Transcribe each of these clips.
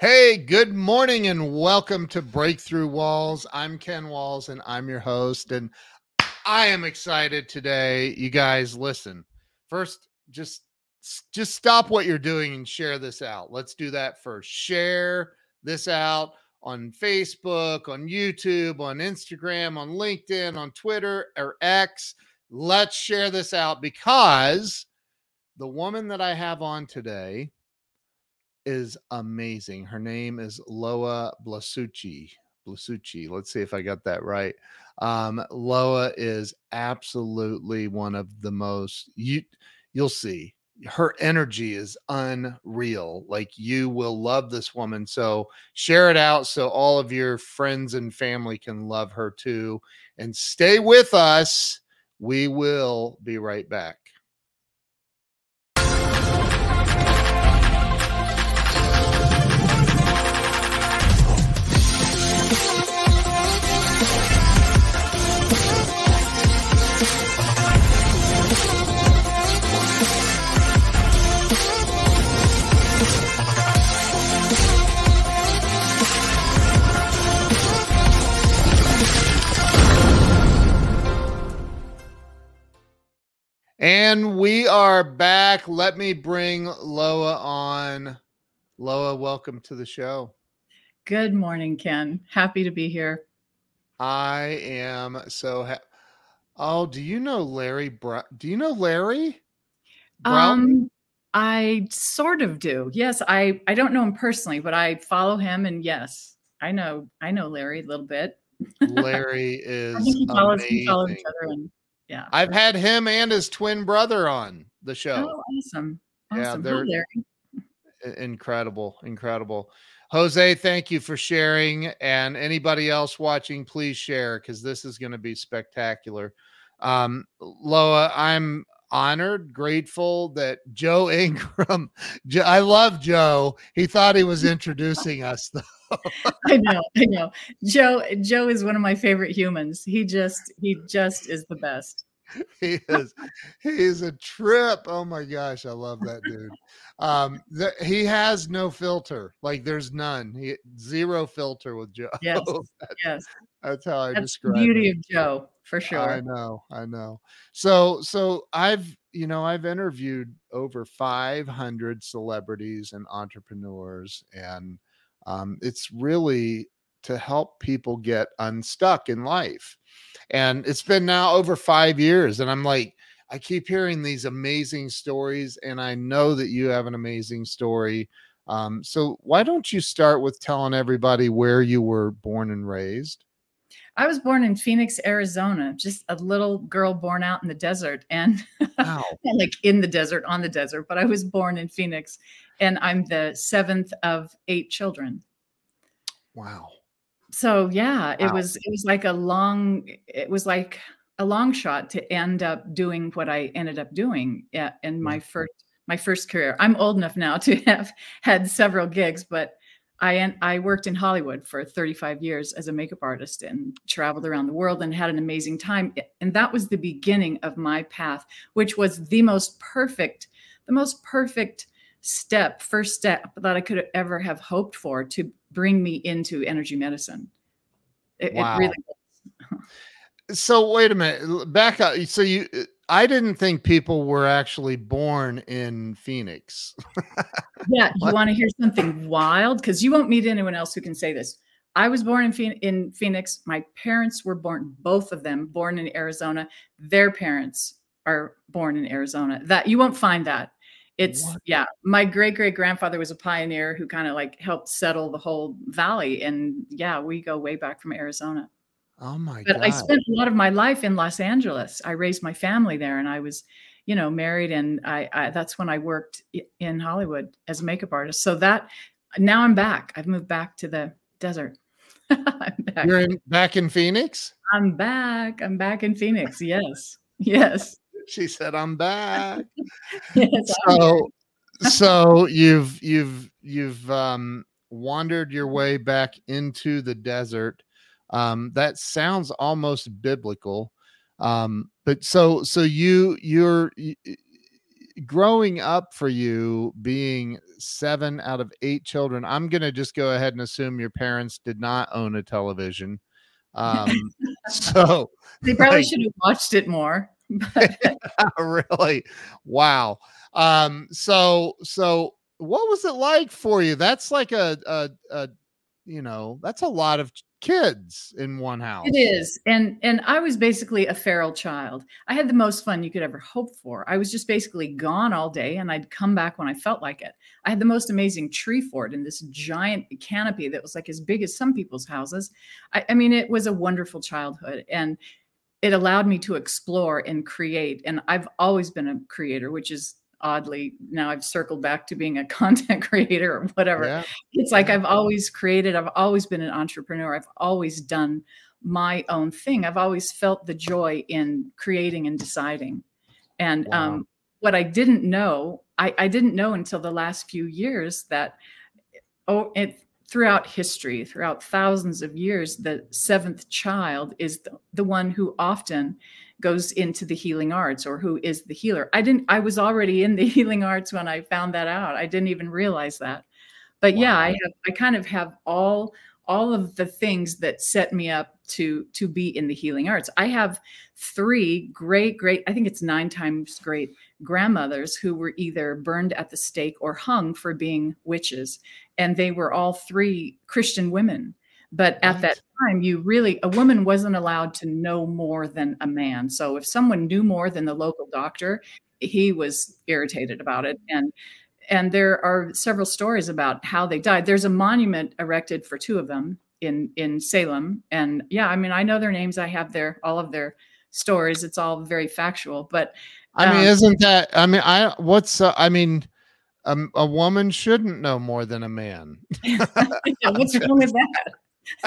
Hey, good morning and welcome to Breakthrough Walls. I'm Ken Walls and I'm your host. And I am excited today. You guys, listen. First, just just stop what you're doing and share this out. Let's do that first. Share this out on Facebook, on YouTube, on Instagram, on LinkedIn, on Twitter or X. Let's share this out because the woman that I have on today is amazing. Her name is Loa Blasucci. Blasucci. Let's see if I got that right. Um, Loa is absolutely one of the most you you'll see. Her energy is unreal. Like you will love this woman. So share it out so all of your friends and family can love her too. And stay with us. We will be right back. And we are back. Let me bring Loa on. Loa, welcome to the show. Good morning, Ken. Happy to be here. I am so happy. Oh, do you know Larry? Bra- do you know Larry? Um, I sort of do. Yes, I I don't know him personally, but I follow him, and yes, I know I know Larry a little bit. Larry is. I think he follows, amazing. we follow each other, and yeah. I've had him and his twin brother on the show. Oh, awesome. awesome. Yeah, they're incredible, incredible. Jose, thank you for sharing. And anybody else watching, please share because this is going to be spectacular. Um, Loa, I'm honored, grateful that Joe Ingram, I love Joe. He thought he was introducing us though. I know, I know. Joe Joe is one of my favorite humans. He just he just is the best. He is he's a trip. Oh my gosh, I love that dude. Um the, he has no filter. Like there's none. He zero filter with Joe. Yes. that's, yes. That's how I that's describe the beauty of Joe for sure. I know, I know. So so I've you know I've interviewed over 500 celebrities and entrepreneurs and um, it's really to help people get unstuck in life. And it's been now over five years. And I'm like, I keep hearing these amazing stories, and I know that you have an amazing story. Um, so, why don't you start with telling everybody where you were born and raised? I was born in Phoenix, Arizona, just a little girl born out in the desert and wow. like in the desert, on the desert, but I was born in Phoenix and I'm the seventh of eight children. Wow. So yeah, it was it was like a long it was like a long shot to end up doing what I ended up doing in my mm. first my first career. I'm old enough now to have had several gigs, but I I worked in Hollywood for 35 years as a makeup artist and traveled around the world and had an amazing time. And that was the beginning of my path, which was the most perfect, the most perfect step, first step that I could ever have hoped for to bring me into energy medicine. It, wow. it really so wait a minute, back up. So you, uh, I didn't think people were actually born in Phoenix. yeah, you want to hear something wild? Because you won't meet anyone else who can say this. I was born in, Phoenix, in Phoenix. My parents were born, both of them, born in Arizona. Their parents are born in Arizona. That you won't find that it's what? yeah my great great grandfather was a pioneer who kind of like helped settle the whole valley and yeah we go way back from arizona oh my but God. i spent a lot of my life in los angeles. I raised my family there and i was you know married and I, I that's when i worked in hollywood as a makeup artist. So that now i'm back. I've moved back to the desert. Back. you're in, back in phoenix? I'm back. I'm back in phoenix. Yes. Yes. She said, "I'm back." yes, so, so you've you've you've um, wandered your way back into the desert. Um, that sounds almost biblical. Um, but so so you you're growing up for you being seven out of eight children, I'm going to just go ahead and assume your parents did not own a television. Um, so they probably like, should have watched it more. really? Wow. Um, so, so what was it like for you? That's like a, a, a you know, that's a lot of kids in one house. It is. And and I was basically a feral child. I had the most fun you could ever hope for. I was just basically gone all day and I'd come back when I felt like it. I had the most amazing tree fort in this giant canopy that was like as big as some people's houses. I, I mean, it was a wonderful childhood and it allowed me to explore and create. And I've always been a creator, which is oddly now I've circled back to being a content creator or whatever. Yeah. It's like I've always created, I've always been an entrepreneur, I've always done my own thing. I've always felt the joy in creating and deciding. And wow. um, what I didn't know, I, I, didn't know until the last few years that oh, it, throughout history, throughout thousands of years, the seventh child is the, the one who often goes into the healing arts or who is the healer. I didn't, I was already in the healing arts when I found that out. I didn't even realize that. But wow. yeah, I have, I kind of have all, all of the things that set me up to to be in the healing arts. I have three great great I think it's 9 times great grandmothers who were either burned at the stake or hung for being witches and they were all three Christian women. But at that time, you really, a woman wasn't allowed to know more than a man. So if someone knew more than the local doctor, he was irritated about it. And and there are several stories about how they died. There's a monument erected for two of them in in Salem, and yeah, I mean, I know their names. I have their all of their stories. It's all very factual, but um, I mean, um, isn't that? I mean, I what's uh, I mean, um, a woman shouldn't know more than a man. yeah, what's wrong with that?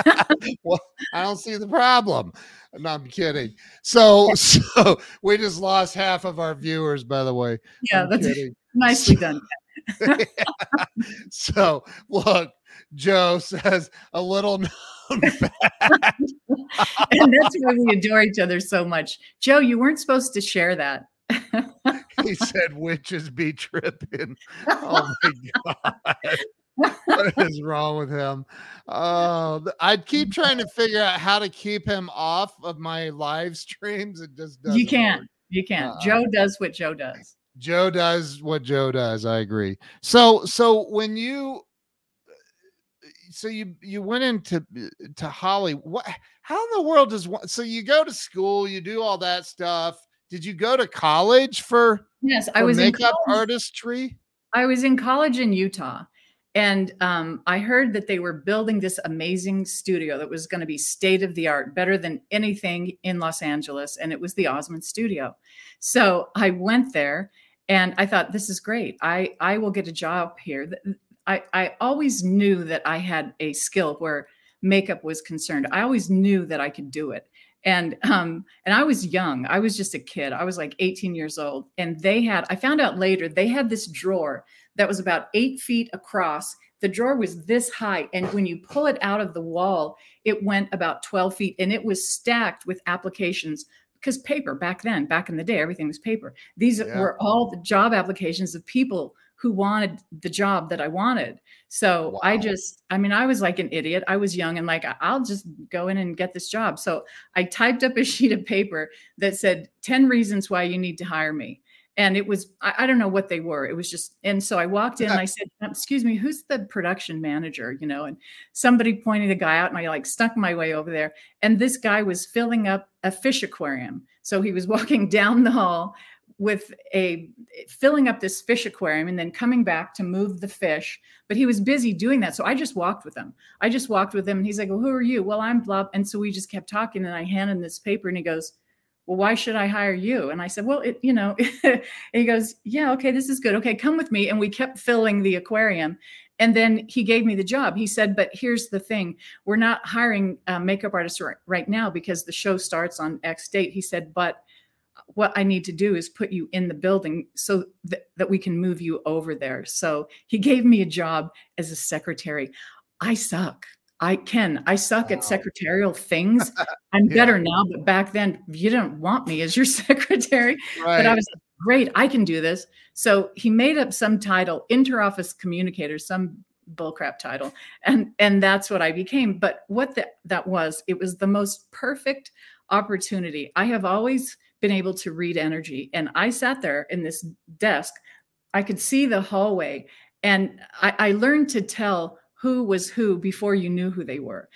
well, I don't see the problem. No, I'm kidding. So, so we just lost half of our viewers, by the way. Yeah, I'm that's kidding. nicely done. yeah. So, look, Joe says a little known fact. and that's why we adore each other so much. Joe, you weren't supposed to share that. he said witches be tripping. Oh my god what is wrong with him? Oh, I'd keep trying to figure out how to keep him off of my live streams. It just doesn't. You can't. Work. You can't. Uh, Joe does what Joe does. Joe does what Joe does. I agree. So, so when you, so you you went into to Holly. What? How in the world does one? So you go to school, you do all that stuff. Did you go to college for? Yes, I was makeup artistry. I was in college in Utah and um, I heard that they were building this amazing studio that was going to be state of the art, better than anything in Los Angeles. And it was the Osmond Studio. So I went there and I thought, this is great. I, I will get a job here. I, I always knew that I had a skill where makeup was concerned. I always knew that I could do it. And um, and I was young. I was just a kid. I was like 18 years old. And they had, I found out later, they had this drawer that was about eight feet across. The drawer was this high. And when you pull it out of the wall, it went about 12 feet and it was stacked with applications because paper back then, back in the day, everything was paper. These yeah. were all the job applications of people who wanted the job that I wanted. So wow. I just, I mean, I was like an idiot. I was young and like, I'll just go in and get this job. So I typed up a sheet of paper that said 10 reasons why you need to hire me and it was I, I, don't know what they were it was just and so i walked in and i said um, excuse me who's the production manager? you know and somebody pointed a guy out and i like stuck my way over there and this guy was filling up a fish aquarium. So he was walking down the hall with a filling up this fish aquarium and then coming back to move the fish but he was busy doing that. So i just walked with him. I just walked with him and he's like well who are you? Well i'm blah and so we just kept talking and i handed him this paper and he goes well, why should I hire you? And I said, well, it, you know, he goes, yeah, okay, this is good. Okay, come with me. And we kept filling the aquarium. And then he gave me the job. He said, but here's the thing we're not hiring a makeup artists right, right now because the show starts on X date. He said, but uh, what I need to do is put you in the building so th- that we can move you over there. So he gave me a job as a secretary. I suck. I can. I suck wow. at secretarial things. I'm yeah. better now, but back then you didn't want me as your secretary. Right. But I was great, I can do this. So he made up some title, interoffice communicator, some bullcrap title, and and that's what I became. But what that that was, it was the most perfect opportunity. I have always been able to read energy, and I sat there in this desk. I could see the hallway, and I, I learned to tell who was who before you knew who they were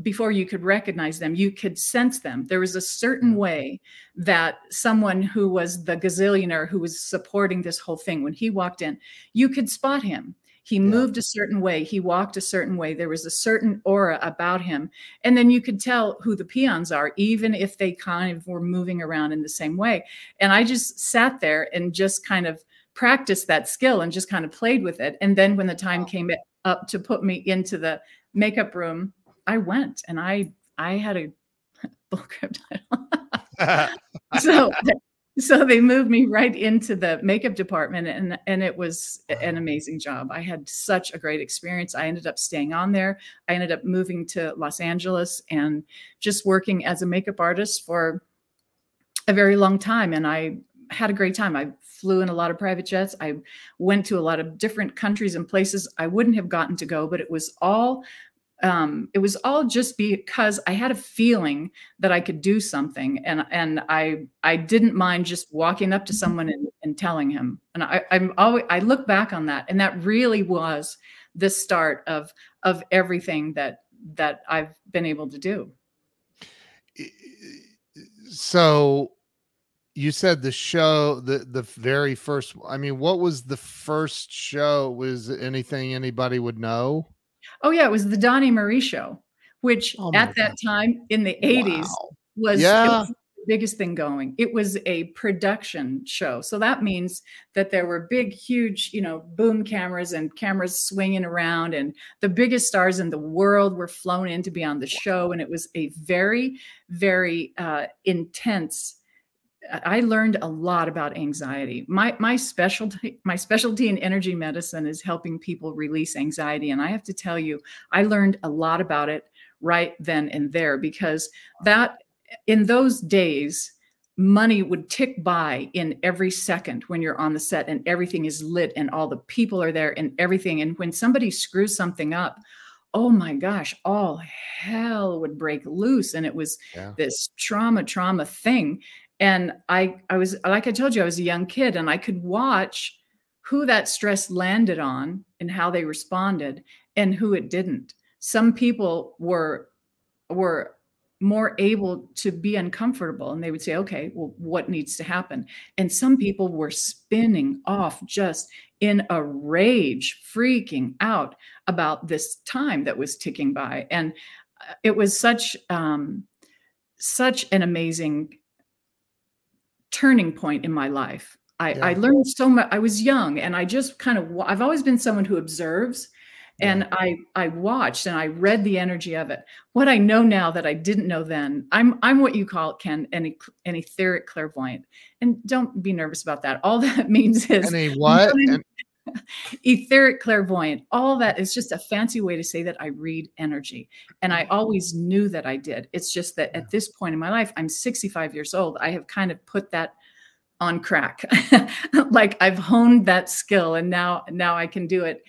before you could recognize them, you could sense them. There was a certain mm. way that someone who was the gazillionaire who was supporting this whole thing, when he walked in, you could spot him. He yeah. moved a certain way, he walked a certain way. There was a certain aura about him. And then you could tell who the peons are, even if they kind of were moving around in the same way. And I just sat there and just kind of practiced that skill and just kind of played with it. And then when the time came up to put me into the makeup room, I went and I I had a bullcrap title. so so they moved me right into the makeup department and and it was an amazing job. I had such a great experience. I ended up staying on there. I ended up moving to Los Angeles and just working as a makeup artist for a very long time and I had a great time. I flew in a lot of private jets. I went to a lot of different countries and places I wouldn't have gotten to go, but it was all um, it was all just because I had a feeling that I could do something, and and I I didn't mind just walking up to someone and, and telling him. And I, I'm always I look back on that, and that really was the start of of everything that that I've been able to do. So you said the show the the very first i mean what was the first show was anything anybody would know Oh yeah, it was the Donny Marie show, which oh at that God. time in the 80s wow. was, yeah. was the biggest thing going. It was a production show. So that means that there were big, huge, you know, boom cameras and cameras swinging around, and the biggest stars in the world were flown in to be on the show. And it was a very, very uh, intense I learned a lot about anxiety. My my specialty my specialty in energy medicine is helping people release anxiety and I have to tell you I learned a lot about it right then and there because that in those days money would tick by in every second when you're on the set and everything is lit and all the people are there and everything and when somebody screws something up oh my gosh all hell would break loose and it was yeah. this trauma trauma thing and i i was like i told you i was a young kid and i could watch who that stress landed on and how they responded and who it didn't. Some people were were more able to be uncomfortable and they would say okay well what needs to happen? And some people were spinning off just in a rage freaking out about this time that was ticking by. And uh, it was such um such an amazing turning point in my life. I, yeah. I learned so much. I was young and I just kind of, I've always been someone who observes and I, I watched and I read the energy of it. What I know now that I didn't know then, I'm, I'm what you call Ken, an, an etheric clairvoyant. And don't be nervous about that. All that means is any what? Etheric clairvoyant all that is just a fancy way to say that i read energy. And i mm-hmm. always knew that i did. It's just that at this point in my life i'm 65 years old. I have kind of put that on crack. Like i've honed that skill and now now i can do it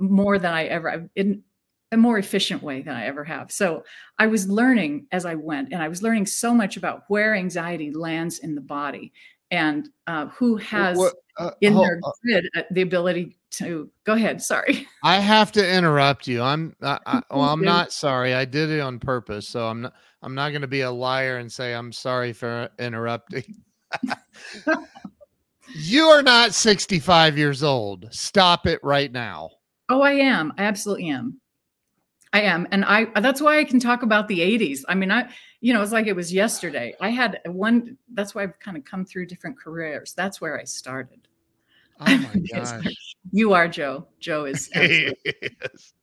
more than i ever in a more efficient way than i ever have. So i was learning as i went and i was learning so much about where anxiety lands in the body and uh, who has what, uh, in their grid uh, the ability to go ahead. Sorry, I have to interrupt you. I'm I, I, well, I'm not sorry. I did it on purpose, so I'm not. I'm not going to be a liar and say I'm sorry for interrupting. you are not 65 years old. Stop it right now. Oh, I am. I absolutely am. I am. And I that's why I can talk about the 80s. I mean, I you know, it's like it was yesterday. I had one that's why I've kind of come through different careers. That's where I started. Oh my gosh. you are Joe. Joe is he is.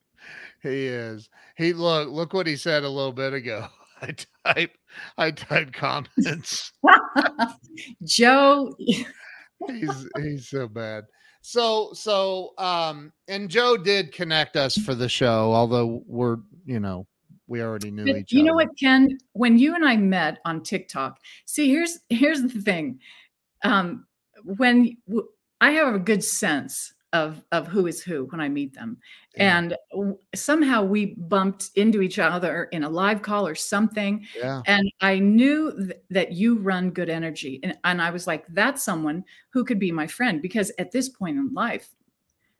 He is. He look, look what he said a little bit ago. I type I type comments. Joe he's he's so bad. So so um and Joe did connect us for the show, although we're you know we already knew each you other. You know what, Ken? When you and I met on TikTok, see here's here's the thing. Um when I have a good sense of of who is who when I meet them. Yeah. And w- somehow we bumped into each other in a live call or something. Yeah. And I knew th- that you run good energy. And, and I was like, that's someone who could be my friend because at this point in life,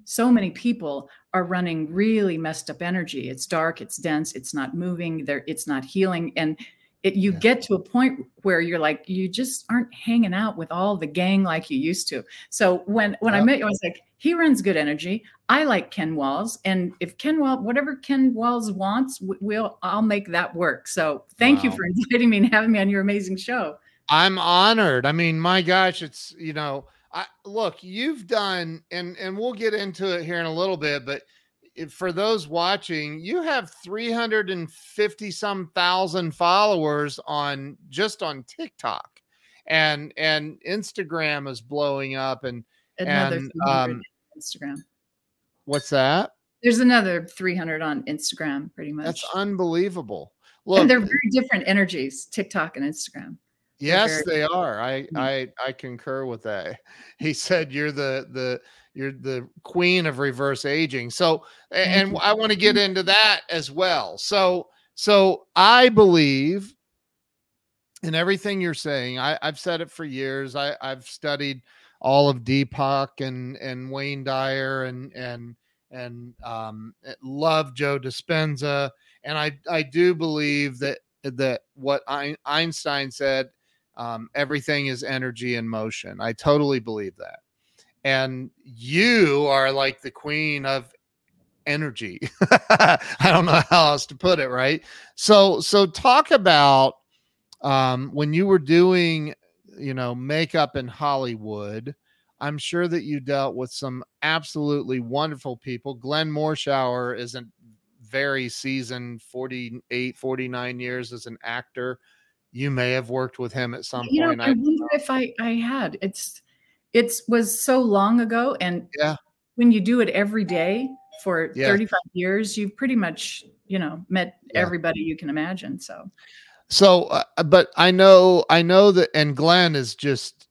so many people are running really messed up energy. It's dark, it's dense, it's not moving, there it's not healing. And it, you yeah. get to a point where you're like you just aren't hanging out with all the gang like you used to. So when when i met you i was like he runs good energy. I like ken walls. And if ken wall whatever ken walls wants we'll i'll make that work. So thank wow. you for inviting me and having me on your amazing show. I'm honored. I mean my gosh it's you know I, look you've done and and we'll get into it here in a little bit but for those watching, you have 350 some thousand followers on just on TikTok. And and Instagram is blowing up and another and um, Instagram. What's that? There's another 300 on Instagram pretty much. That's unbelievable. Look, and they're very different energies, TikTok and Instagram. Yes, very- they are. I mm-hmm. I I concur with that. He said you're the the you're the queen of reverse aging. So, and I want to get into that as well. So, so I believe in everything you're saying. I, have said it for years. I, I've studied all of Deepak and and Wayne Dyer and and and um, eh, love Joe Dispenza. And I I do believe that that what Einstein said, um, everything is energy in motion. I totally believe that and you are like the queen of energy. I don't know how else to put it right? So so talk about um when you were doing you know makeup in hollywood i'm sure that you dealt with some absolutely wonderful people. Glenn morshower is a very seasoned 48 49 years as an actor. You may have worked with him at some you point. Know, i wonder if i i had. It's it was so long ago and yeah when you do it every day for yeah. 35 years you've pretty much you know met yeah. everybody you can imagine so so uh, but i know i know that and glenn is just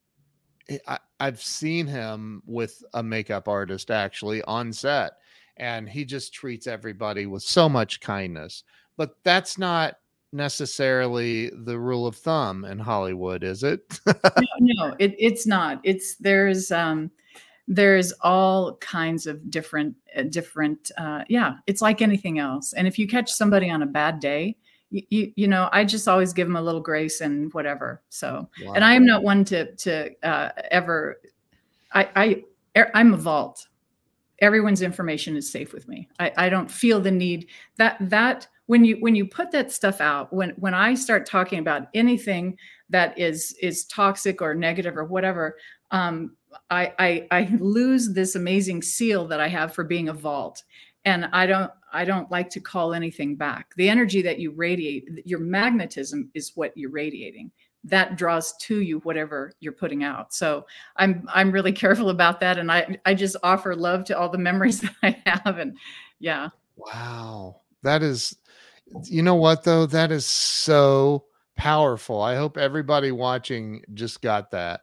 eh, I, i've seen him with a makeup artist actually on set and he just treats everybody with so much kindness but that's not necessarily the rule of thumb in Hollywood, is it? no, no it, it's not. It's there's um, there's all kinds of different uh, different uh, yeah. It's like anything else. And if you catch somebody on a bad day, you, you, you know I just always give them a little grace and whatever. So wow. and I am not one to to uh, ever. I I er, I'm a vault. Everyone's information is safe with me. I, I don't feel the need that that when you when you put that stuff out when when i start talking about anything that is is toxic or negative or whatever um, I, I i lose this amazing seal that i have for being a vault. And i don't i don't like to call anything back. The energy that you radiate your magnetism is what you're radiating. That draws to you whatever you're putting out. So i'm i'm really careful about that. And i i just offer love to all the memories that i have. And yeah. Wow. That is you know what though? That is so powerful. I hope everybody watching just got that.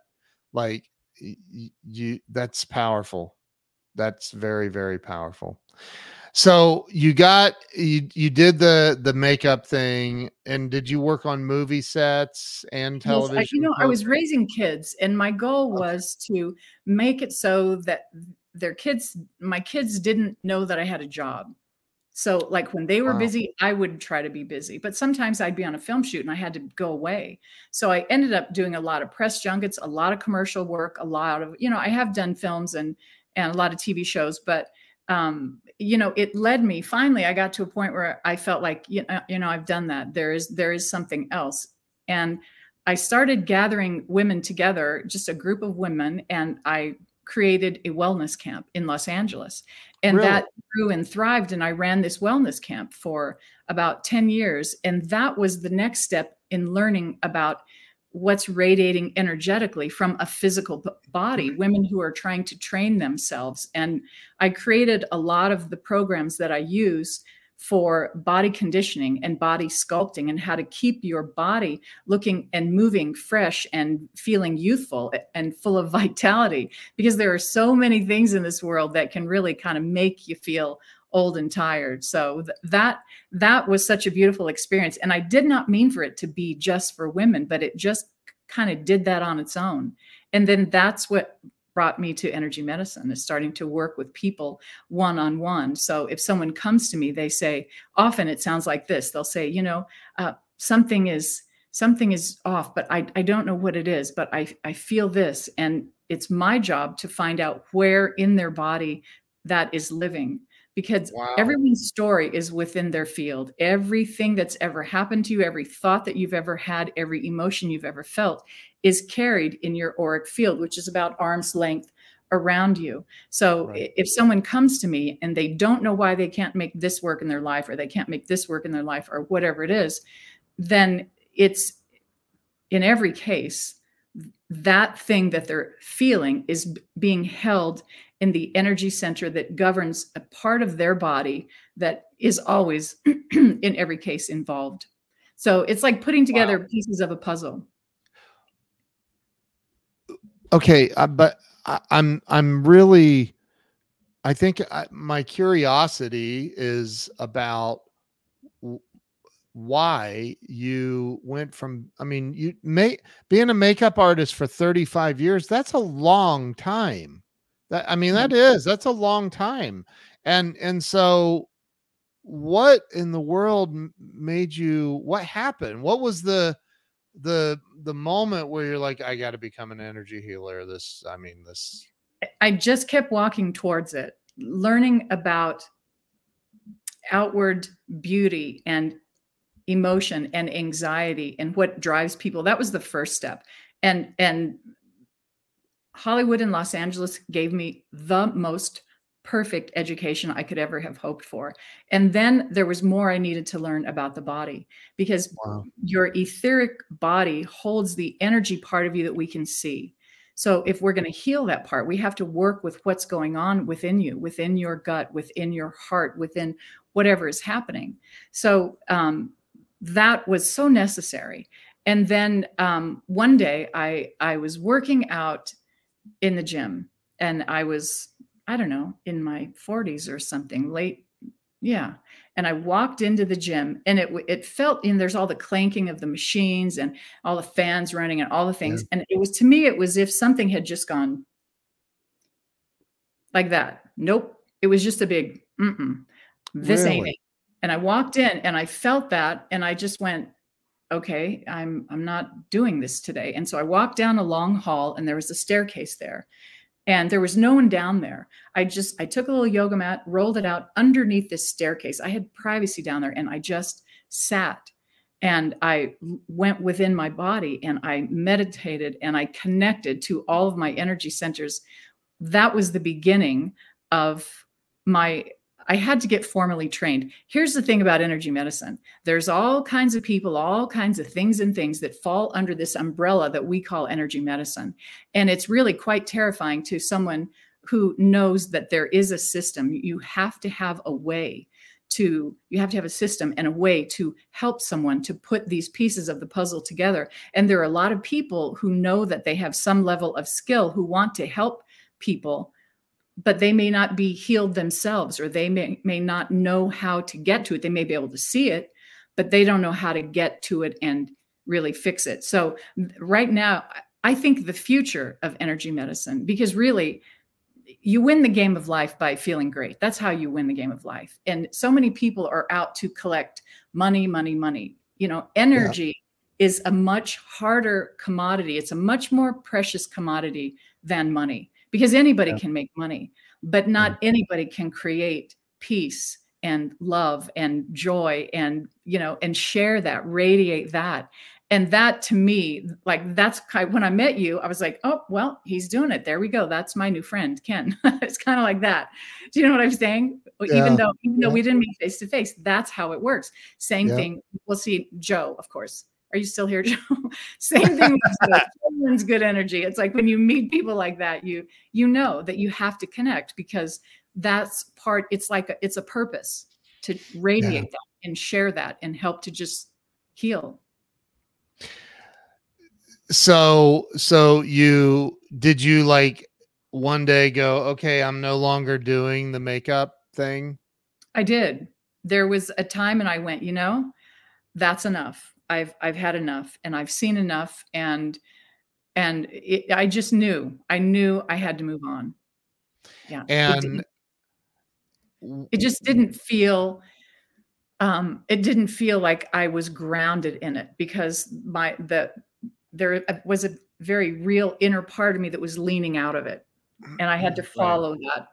Like you, you that's powerful. That's very very powerful. So you got you you did the the makeup thing, and did you work on movie sets and television? Yes, I, you know, I was raising kids, and my goal was to make it so that their kids, my kids, didn't know that I had a job. So, like when they were wow. busy, I would try to be busy, but sometimes I'd be on a film shoot and I had to go away. So, I ended up doing a lot of press junkets, a lot of commercial work, a lot of, you know, I have done films and and a lot of TV shows, but um, you know, it led me finally. I got to a point where I felt like, you know, you know, I've done that. There is there is something else, and I started gathering women together, just a group of women, and I created a wellness camp in Los Angeles. And really? that grew and thrived. And I ran this wellness camp for about 10 years. And that was the next step in learning about what's radiating energetically from a physical body, mm-hmm. women who are trying to train themselves. And I created a lot of the programs that I use for body conditioning and body sculpting and how to keep your body looking and moving fresh and feeling youthful and full of vitality. Because there are so many things in this world that can really kind of make you feel old and tired. So th- that that was such a beautiful experience. And i did not mean for it to be just for women but it just kind of did that on its own. And then that's what brought me to energy medicine is starting to work with people one on one. So if someone comes to me, they say, often it sounds like this. They'll say, you know, uh, something is something is off, but I, I don't know what it is, but I, I feel this. And it's my job to find out where in their body that is living because wow. everyone's story is within their field. Everything that's ever happened to you, every thought that you've ever had, every emotion you've ever felt is carried in your auric field, which is about arm's length around you. So right. if someone comes to me and they don't know why they can't make this work in their life or they can't make this work in their life or whatever it is, then it's in every case that thing that they're feeling is being held in the energy center that governs a part of their body that is always in every case involved. So it's like putting together wow. pieces of a puzzle. Okay, uh, but I, I'm I'm really I think I, uh, my curiosity is about why you went from i mean you may being a makeup artist for 35 years that's a long time that i mean that mm-hmm. is that's a long time and and so what in the world made you what happened? What was the the the moment where you're like i got to become an energy healer this i mean this i just kept walking towards it learning about outward beauty and emotion and anxiety and what drives people that was the first step and and hollywood and los angeles gave me the most perfect education I could ever have hoped for. And then there was more I needed to learn about the body because wow. your etheric body holds the energy part of you that we can see. So if we're going to heal that part, we have to work with what's going on within you, within your gut, within your heart, within whatever is happening. So um, that was so necessary. And then um, one day I I was working out in the gym and I was I don't know, in my 40s or something, late. Yeah. And I walked into the gym and it it felt in there's all the clanking of the machines and all the fans running and all the things. Yeah. And it was to me, it was if something had just gone like that. Nope. It was just a big mm this really? ain't it. And I walked in and I felt that and I just went, okay, I'm I'm not doing this today. And so I walked down a long hall and there was a staircase there. And there was no one down there. I just i took a little yoga mat rolled it out underneath this staircase. I had privacy down there and i just sat and i went within my body and i meditated and i connected to all of my energy centers. That was the beginning of my I had to get formally trained. Here's the thing about energy medicine there's all kinds of people, all kinds of things and things that fall under this umbrella that we call energy medicine. And it's really quite terrifying to someone who knows that there is a system. You have to have a way to you have to have a system and a way to help someone to put these pieces of the puzzle together and there are a lot of people who know that they have some level of skill who want to help people but they may not be healed themselves or they may, may not know how to get to it. They may be able to see it but they don't know how to get to it and really fix it. So right now i think the future of energy medicine because really you win the game of life by feeling great. That's how you win the game of life. And so many people are out to collect money money money. You know energy yeah. is a much harder commodity. It's a much more precious commodity than money because anybody yeah. can make money, but not yeah. anybody can create peace and love and joy and you know and share that radiate that. And that to me like that's kind of, when i met you i was like oh well he's doing it. There we go. That's my new friend ken. It's kind of like that. Do you know what i'm saying? Yeah. even though even though we didn't meet face to face that's how it works. Same yeah. thing we'll see joe of course are you still here, Joe? Same thing with good energy. It's like when you meet people like that, you you know that you have to connect because that's part. It's like a, it's a purpose. to radiate yeah. that and share that and help to just heal so so you did you like one day go okay i'm no longer doing the makeup thing i did there was a time and i went you know that's enough i've i've had enough and i've seen enough and and it, i just knew i knew i had to move on. Yeah and it, it just didn't feel um it didn't feel like i was grounded in it because my the there was a very real inner part of me that was leaning out of it. And i had to follow that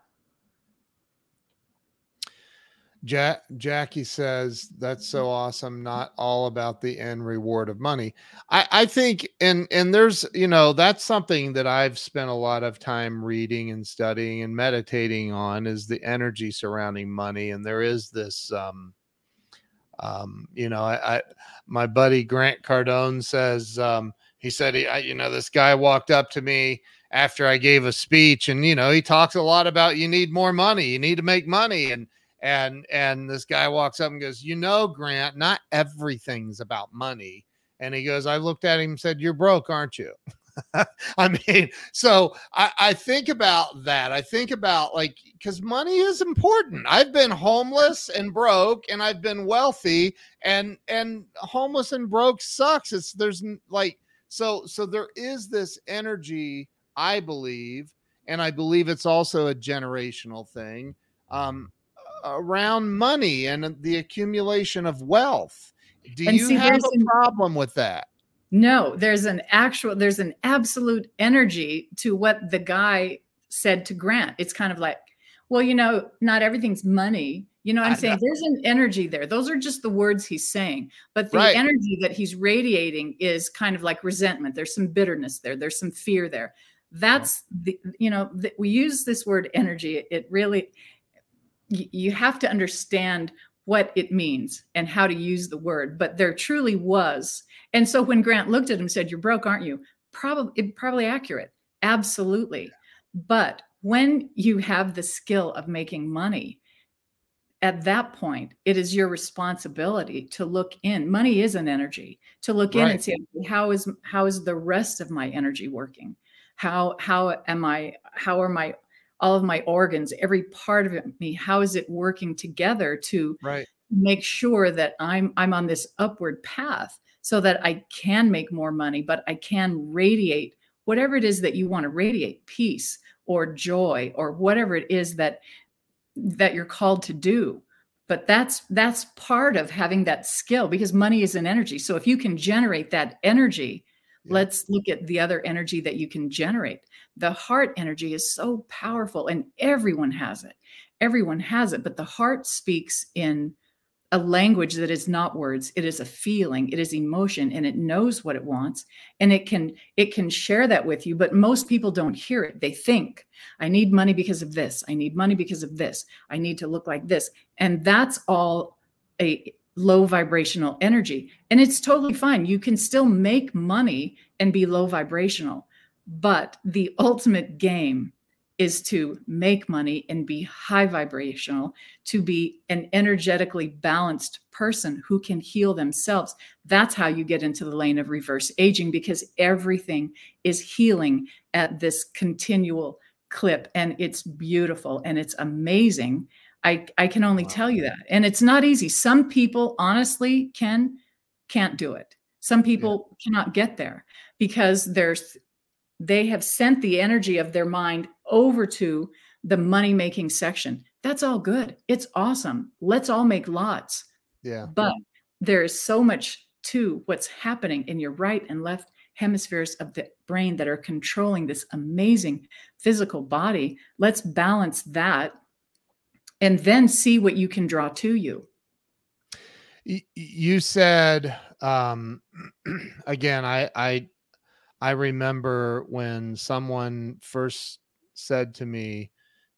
Jack, Jackie says that's so awesome. Not all about the end reward of money. I, I think, and and there's you know that's something that I've spent a lot of time reading and studying and meditating on is the energy surrounding money. And there is this, um, um, you know, I, I my buddy Grant Cardone says um, he said he, I, you know, this guy walked up to me after I gave a speech, and you know, he talks a lot about you need more money, you need to make money, and and and this guy walks up and goes, "You know, Grant, not everything's about money." And he goes, "I looked at him and said, "You're broke, aren't you?" I mean, so I, I think about that. I think about like because money is important. I've been homeless and broke, and I've been wealthy, and and homeless and broke sucks. It's there's like so so there is this energy, I believe, and I believe it's also a generational thing. Um, around money and the accumulation of wealth. Do and you see, have a problem with that? No, there's an actual, there's an absolute energy to what the guy said to Grant. It's kind of like, well, you know, not everything's money. You know, what I'm saying there's an energy there. Those are just the words he's saying, but the right. energy that he's radiating is kind of like resentment. There's some bitterness there. There's some fear there. Mm. That's the, you know, the, we use this word energy. It really, you have to understand what it means and how to use the word but there truly was. And so when grant looked at him and said you're broke aren't you? Probably probably accurate. Absolutely. But when you have the skill of making money at that point it is your responsibility to look in. Money is an energy. To look right. in and say how is how is the rest of my energy working? How how am i how are my all of my organs, every part of me, how is it working together to right. make sure that I'm I'm on this upward path so that I can make more money, but I can radiate whatever it is that you want to radiate, peace or joy or whatever it is that that you're called to do but that's that's part of having that skill because money is an energy so if you can generate that energy let's look at the other energy that you can generate. The heart energy is so powerful and everyone has it. Everyone has it but the heart speaks in a language that is not words. It is a feeling it is emotion and it knows what it wants and it can it can share that with you but most people don't hear it. They think i need money because of this. I need money because of this. I need to look like this. And that's all a low vibrational energy and it's totally fine you can still make money and be low vibrational but the ultimate game is to make money and be high vibrational, to be an energetically balanced person who can heal themselves. That's how you get into the lane of reverse aging because everything is healing at this continual clip. And it's beautiful and it's amazing. I, I can only wow. tell you that. And it's not easy. Some people honestly can can't do it. Some people yeah. cannot get there because there's they have sent the energy of their mind over to the money making section. That's all good. It's awesome. Let's all make lots. Yeah. But there is so much to what's happening in your right and left hemispheres of the brain that are controlling this amazing physical body. Let's balance that and then see what you can draw to you. You said um again I I I remember when someone first said to me,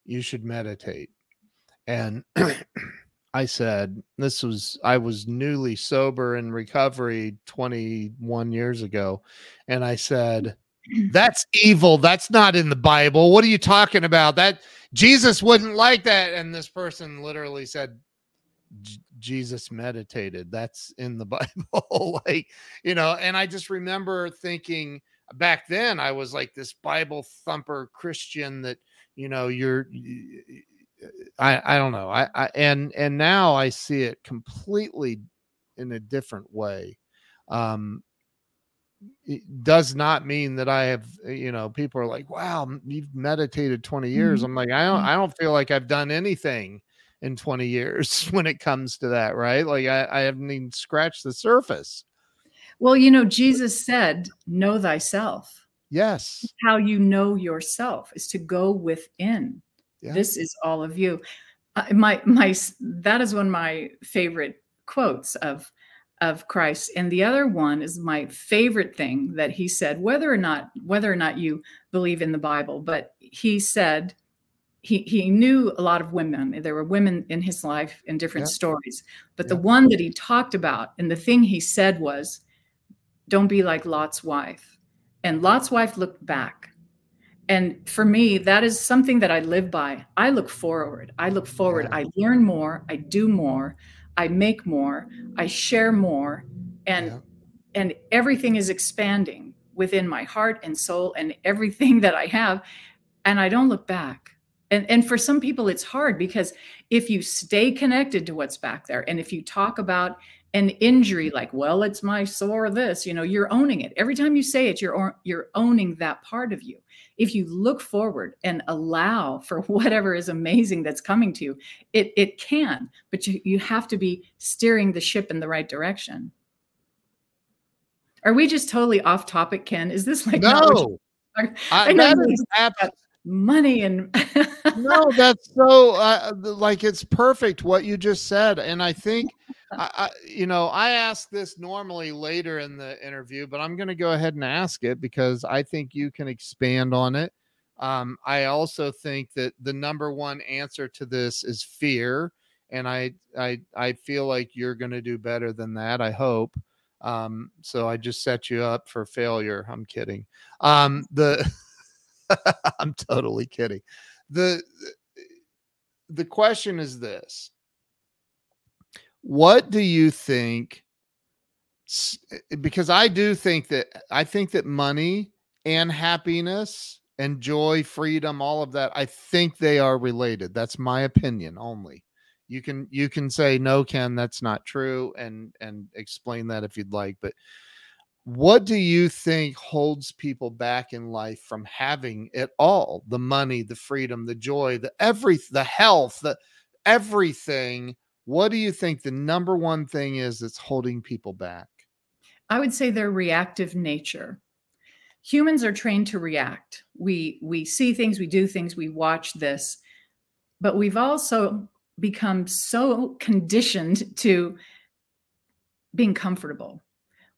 You should meditate. And I said, This was, I was newly sober in recovery 21 years ago. And I said, That's evil. That's not in the Bible. What are you talking about? That Jesus wouldn't like that. And this person literally said, Jesus meditated. That's in the Bible. like, you know, and I just remember thinking back then I was like this Bible thumper Christian that, you know, you're I I don't know. I, I and and now I see it completely in a different way. Um it does not mean that I have, you know, people are like, wow, you've meditated 20 years. Mm-hmm. I'm like, I don't, mm-hmm. I don't feel like I've done anything in 20 years when it comes to that, right? Like I, I haven't even scratched the surface. Well, you know, Jesus said, know thyself. Yes. How you know yourself is to go within. Yeah. This is all of you. Uh, my my that is one of my favorite quotes of of Christ. And the other one is my favorite thing that he said, whether or not whether or not you believe in the Bible, but he said he he knew a lot of women. There were women in his life in different yeah. stories. But yeah. the one that he talked about and the thing he said was, don't be like Lot's wife. And Lot's wife looked back. And for me, that is something that I live by. I look forward. I look forward. Yeah. I learn more. I do more. I make more, I share more, and yeah. and everything is expanding within my heart and soul and everything that I have, and I don't look back. And and for some people it's hard because if you stay connected to what's back there, and if you talk about an injury like well it's my sore this you know you're owning it. Every time you say it you're you're owning that part of you. If you look forward and allow for whatever is amazing that's coming to you it it can but you, you have to be steering the ship in the right direction. Are we just totally off topic ken? Is this like no. I, I that is abs- money and no that's so uh, like it's perfect what you just said and i think I, I, you know i ask this normally later in the interview but i'm going to go ahead and ask it because i think you can expand on it. Um, i also think that the number one answer to this is fear and i i i feel like you're going to do better than that i hope. Um, so i just set you up for failure i'm kidding. Um, the I'm totally kidding. The the question is this. What do you think eh, because I do think that I think that money and happiness and joy, freedom, all of that, I think they are related. That's my opinion only. You can you can say no, Ken, that's not true, and and explain that if you'd like. But what do you think holds people back in life from having it all? The money the freedom the joy the every the health the everything. What do you think the number one thing is that's holding people back? I would say their reactive nature. Humans are trained to react. We we see things we do things we watch this but we've also become so conditioned to being comfortable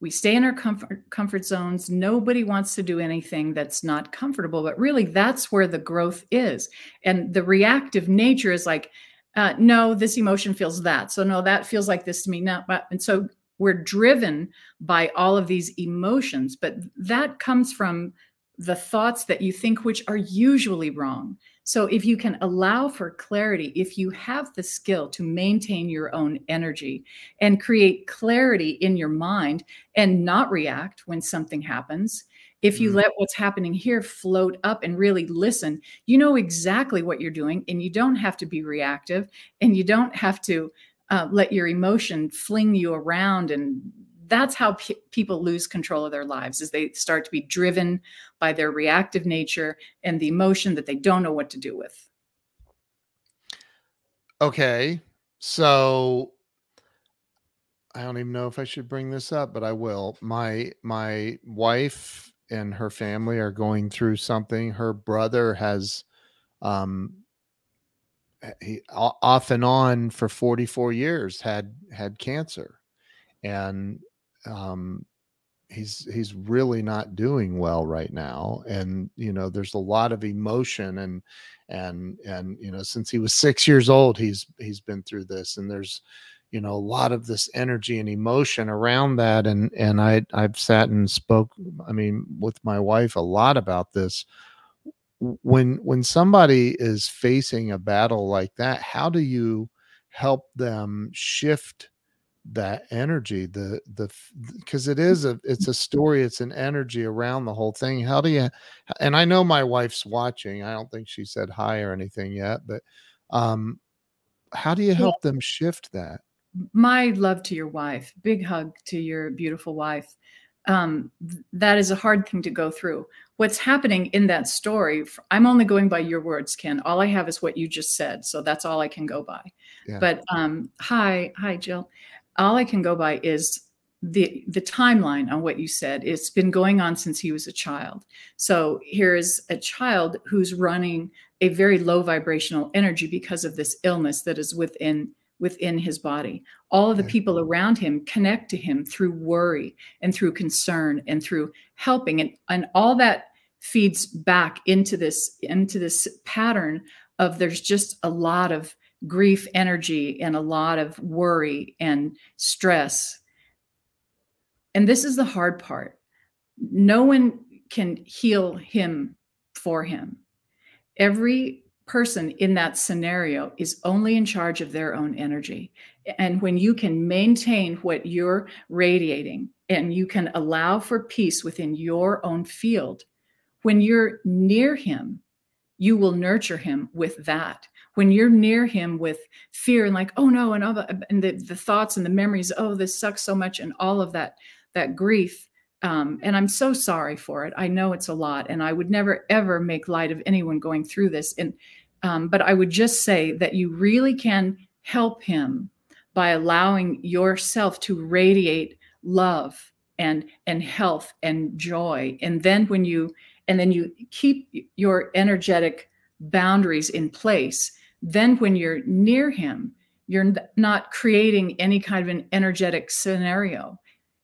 we stay in our comfort comfort zones. Nobody wants to do anything that's not comfortable but really that's where the growth is. And the reactive nature is like uh, no this emotion feels that. So no that feels like this to me. Now and so we're driven by all of these emotions but that comes from the thoughts that you think which are usually wrong so, if you can allow for clarity, if you have the skill to maintain your own energy and create clarity in your mind and not react when something happens, if you mm. let what's happening here float up and really listen, you know exactly what you're doing and you don't have to be reactive and you don't have to uh, let your emotion fling you around and that's how pe- people lose control of their lives is they start to be driven by their reactive nature and the emotion that they don't know what to do with. Okay so i don't even know if i should bring this up but i will. My my wife and her family are going through something. Her brother has um he off and on for 44 years had had cancer. And um, he's he's really not doing well right now. And you know there's a lot of emotion and and and you know since he was 6 years old he's he's been through this. And there's you know a lot of this energy and emotion around that. And and I I've sat and spoke I mean with my wife a lot about this. When when somebody is facing a battle like that how do you help them shift that energy the the because it is a it's a story it's an energy around the whole thing. How do you and i know my wife's watching i don't think she said hi or anything yet but um how do you help them shift that? My love to your wife big hug to your beautiful wife um, that is a hard thing to go through. What's happening in that story i'm only going by your words ken all i have is what you just said so that's all i can go by. Yeah. but um, hi hi jill all I can go by is the the timeline on what you said. It's been going on since he was a child. So here is a child who's running a very low vibrational energy because of this illness that is within within his body. All of the mm. people around him connect to him through worry and through concern and through helping and, and all that feeds back into this into this pattern of there's just a lot of grief energy and a lot of worry and stress. And this is the hard part. No one can heal him for him. Every person in that scenario is only in charge of their own energy. And when you can maintain what you're radiating and you can allow for peace within your own field, when you're near him, you will nurture him with that when you're near him with fear and like oh no and all the and the, the thoughts and the memories oh this sucks so much and all of that that grief um, and i'm so sorry for it. I know it's a lot and i would never ever make light of anyone going through this and um, but i would just say that you really can help him by allowing yourself to radiate love and and health and joy and then when you and then you keep your energetic boundaries in place then when you're near him, you're not creating any kind of an energetic scenario.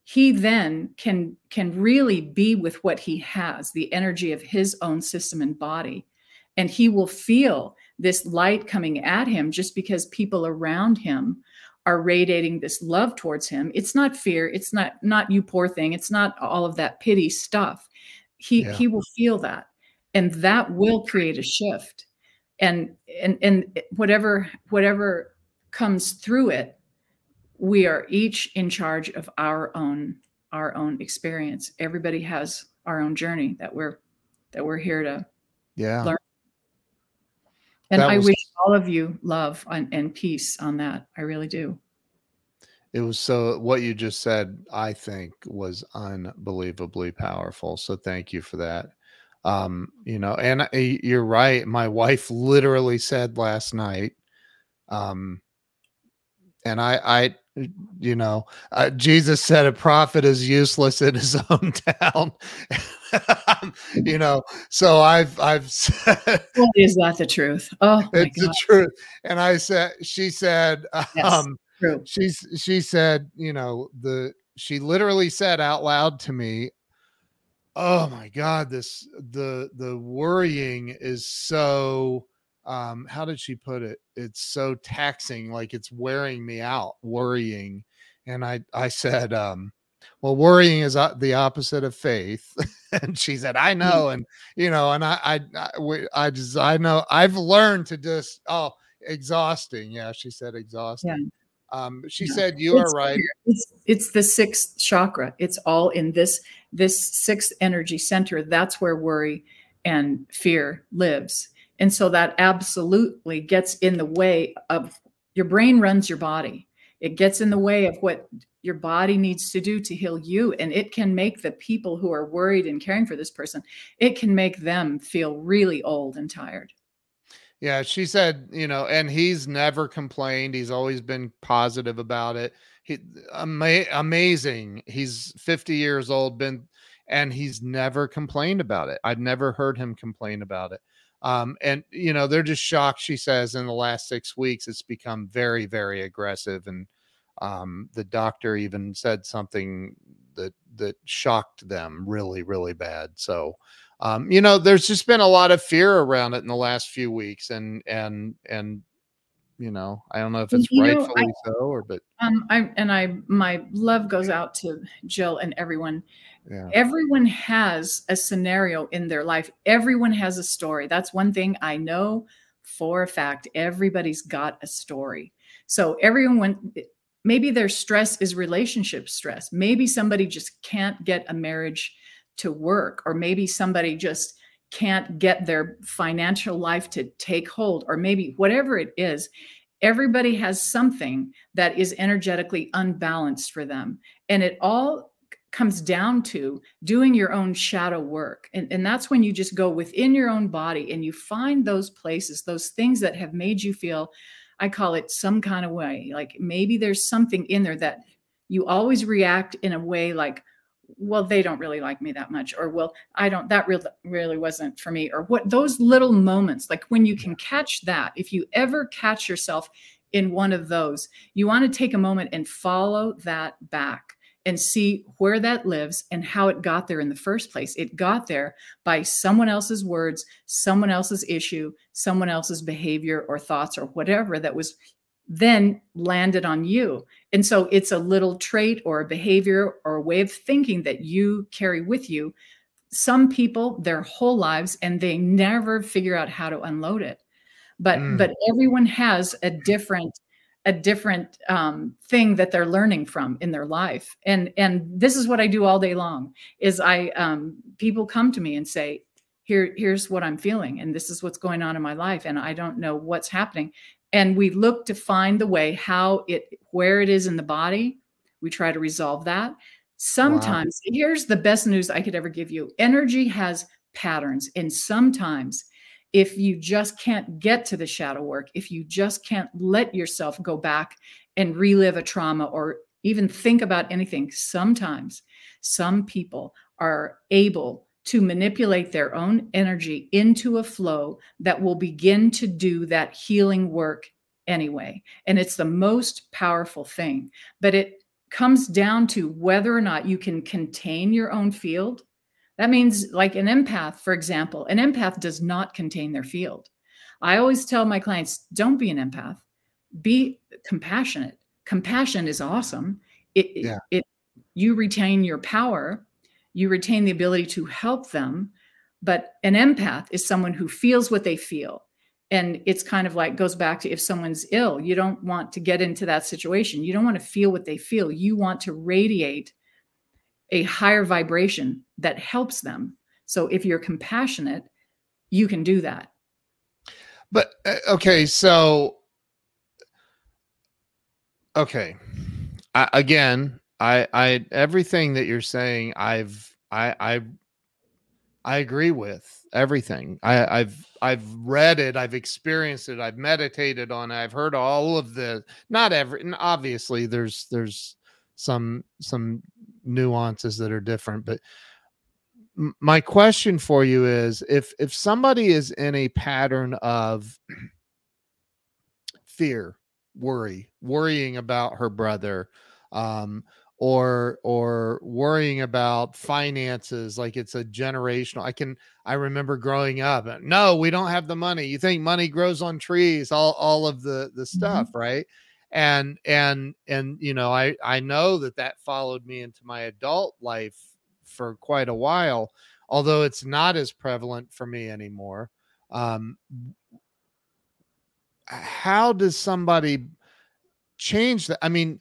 He then can can really be with what he has, the energy of his own system and body. And he will feel this light coming at him just because people around him are radiating this love towards him. It's not fear, it's not not you poor thing, it's not all of that pity stuff. He yeah. he will feel that and that will create a shift and and and whatever whatever comes through it we are each in charge of our own our own experience. Everybody has our own journey that we're that we're here to yeah. learn. And i wish all of you love and, and peace on that. I really do. It was so what you just said i think was unbelievably powerful. So thank you for that um you know and uh, you're right my wife literally said last night um and i i you know uh, jesus said a prophet is useless in his own town. You know so i've i've said well, is that the truth. Oh it's the truth and i said she said yes, um true. she's she said you know the she literally said out loud to me oh my god this the the worrying is so um how did she put it? It's so taxing like it's wearing me out worrying. And i i said um well worrying is uh, the opposite of faith. And she said i hmm. know. And you know and i i I, I just i know i've learned to just oh exhausting. Yeah she said exhausting. yeah. Um, she said, "You are right." It's, it's the sixth chakra. It's all in this this sixth energy center. That's where worry and fear lives, and so that absolutely gets in the way of your brain runs your body. It gets in the way of what your body needs to do to heal you, and it can make the people who are worried and caring for this person. It can make them feel really old and tired. Yeah, she said, you know, and he's never complained. He's always been positive about it. He ama- amazing. He's 50 years old, been and he's never complained about it. I'd never heard him complain about it. Um, and you know, they're just shocked. She says in the last six weeks, it's become very, very aggressive. And um, the doctor even said something that that shocked them really, really bad. So um, you know, there's just been a lot of fear around it in the last few weeks, and and and you know, I don't know if it's you rightfully know, I, so or but um, I and I my love goes out to Jill and everyone. Yeah. Everyone has a scenario in their life. Everyone has a story. That's one thing I know for a fact. Everybody's got a story. So everyone maybe their stress is relationship stress. Maybe somebody just can't get a marriage to work or maybe somebody just can't get their financial life to take hold or maybe whatever it is everybody has something that is energetically unbalanced for them and it all comes down to doing your own shadow work. And, and that's when you just go within your own body and you find those places, those things that have made you feel, I call it some kind of way. Like maybe there's something in there that you always react in a way like, well, they don't really like me that much, or well, I don't, that really, really wasn't for me, or what those little moments, like when you can catch that, if you ever catch yourself in one of those, you want to take a moment and follow that back and see where that lives and how it got there in the first place. It got there by someone else's words, someone else's issue, someone else's behavior or thoughts or whatever that was then landed on you. And so it's a little trait or a behavior or a way of thinking that you carry with you. Some people their whole lives and they never figure out how to unload it. But mm. but everyone has a different a different um, thing that they're learning from in their life and and this is what i do all day long is i um, people come to me and say here here's what i'm feeling and this is what's going on in my life and i don't know what's happening and we look to find the way how it where it is in the body. We try to resolve that. Sometimes wow. here's the best news i could ever give you. Energy has patterns and sometimes if you just can't get to the shadow work, if you just can't let yourself go back and relive a trauma or even think about anything, sometimes some people are able to manipulate their own energy into a flow that will begin to do that healing work anyway. And it's the most powerful thing. But it comes down to whether or not you can contain your own field that means, like an empath, for example, an empath does not contain their field. I always tell my clients don't be an empath, be compassionate. Compassion is awesome. It, yeah. it, you retain your power, you retain the ability to help them. But an empath is someone who feels what they feel. And it's kind of like goes back to if someone's ill, you don't want to get into that situation. You don't want to feel what they feel. You want to radiate a higher vibration that helps them. So if you're compassionate, you can do that. But uh, okay, so okay. I, again, I I everything that you're saying, I've I I I agree with everything. I, I've I've read it, I've experienced it, I've meditated on it, I've heard all of the not every obviously there's there's some some nuances that are different but my question for you is if if somebody is in a pattern of fear worry worrying about her brother um or or worrying about finances like it's a generational i can i remember growing up no we don't have the money you think money grows on trees all all of the the mm-hmm. stuff mm-hmm. right and and and you know i i know that that followed me into my adult life for quite a while although it's not as prevalent for me anymore um how does somebody change that i mean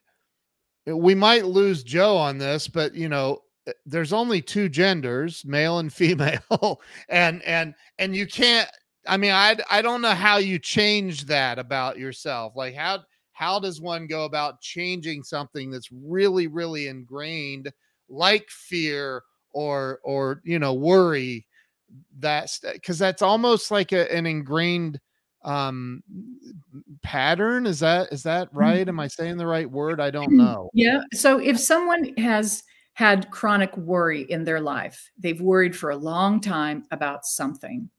we might lose joe on this but you know eh, there's only two genders male and female and and and you can't i mean i i don't know how you change that about yourself. Like how how does one go about changing something that's really really ingrained like fear or or you know worry that's because that's almost like a, an ingrained um pattern? Is that is that right? Am i saying the right word? I don't know. Yeah so if someone has had chronic worry in their life they've worried for a long time about something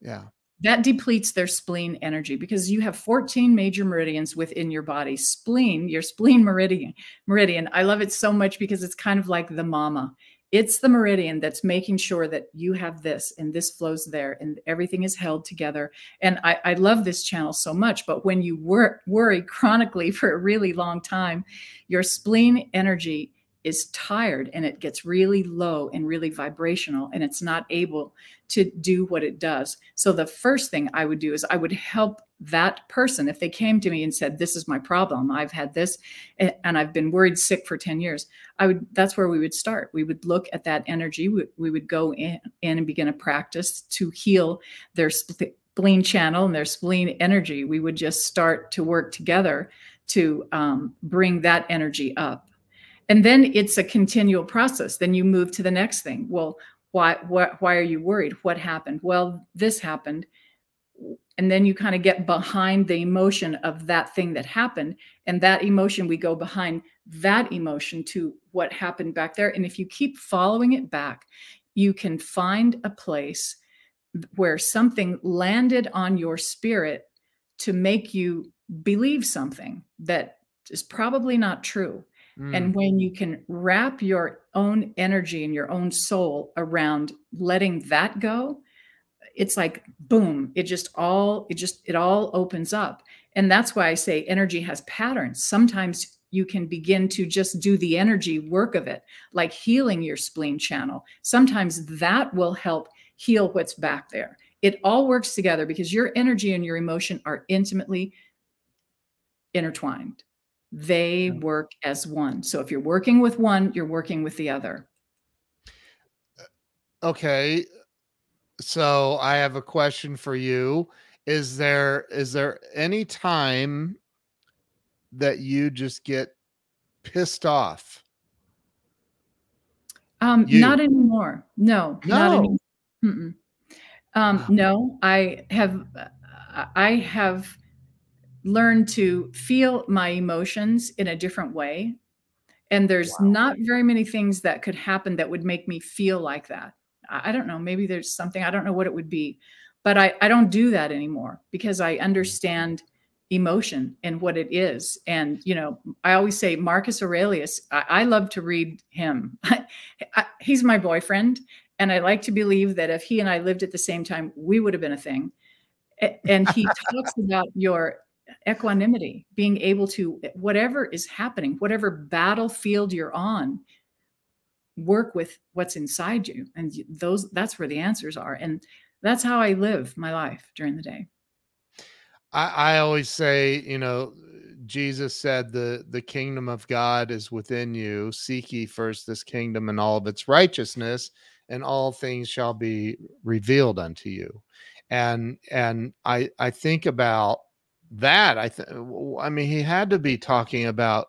yeah. that depletes their spleen energy because you have 14 major meridians within your body. Spleen your spleen meridian meridian i love it so much because it's kind of like the mama it's the meridian that's making sure that you have this and this flows there and everything is held together. And i, I love this channel so much but when you wor- worry chronically for a really long time your spleen energy is tired and it gets really low and really vibrational and it's not able to do what it does. So the first thing I would do is I would help that person. If they came to me and said this is my problem. I've had this and i've been worried sick for 10 years i would that's where we would start. We would look at that energy. We, we would go in, in and begin a practice to heal their spleen channel and their spleen energy. We would just start to work together to um, bring that energy up and then it's a continual process. Then you move to the next thing. Well why why, why are you worried? What happened? Well this happened. And then you kind of get behind the emotion of that thing that happened. And that emotion we go behind that emotion to what happened back there. And if you keep following it back you can find a place where something landed on your spirit to make you believe something that is probably not true mm. and when you can wrap your own energy and your own soul around letting that go it's like boom it just all it just it all opens up. And that's why i say energy has patterns. Sometimes you can begin to just do the energy work of it like healing your spleen channel. Sometimes that will help heal what's back there. It all works together because your energy and your emotion are intimately intertwined they work as one so if you're working with one you're working with the other okay so I have a question for you. Is there is there any time that you just get pissed off? Um, you. not anymore. No, no. not anymore. Um, wow. no, I have I have learned to feel my emotions in a different way. And there's wow. not very many things that could happen that would make me feel like that. I don't know, maybe there's something, I don't know what it would be, but I, I don't do that anymore because I understand emotion and what it is. And, you know, I always say Marcus Aurelius, I, I love to read him. I, he's my boyfriend. And I like to believe that if he and I lived at the same time, we would have been a thing. And he talks about your equanimity, being able to, whatever is happening, whatever battlefield you're on, work with what's inside you. And those that's where the answers are. And that's how i live my life during the day. I, I always say you know jesus said the the kingdom of god is within you. Seek ye first this kingdom and all of its righteousness and all things shall be revealed unto you. And and i i think about that i think i mean he had to be talking about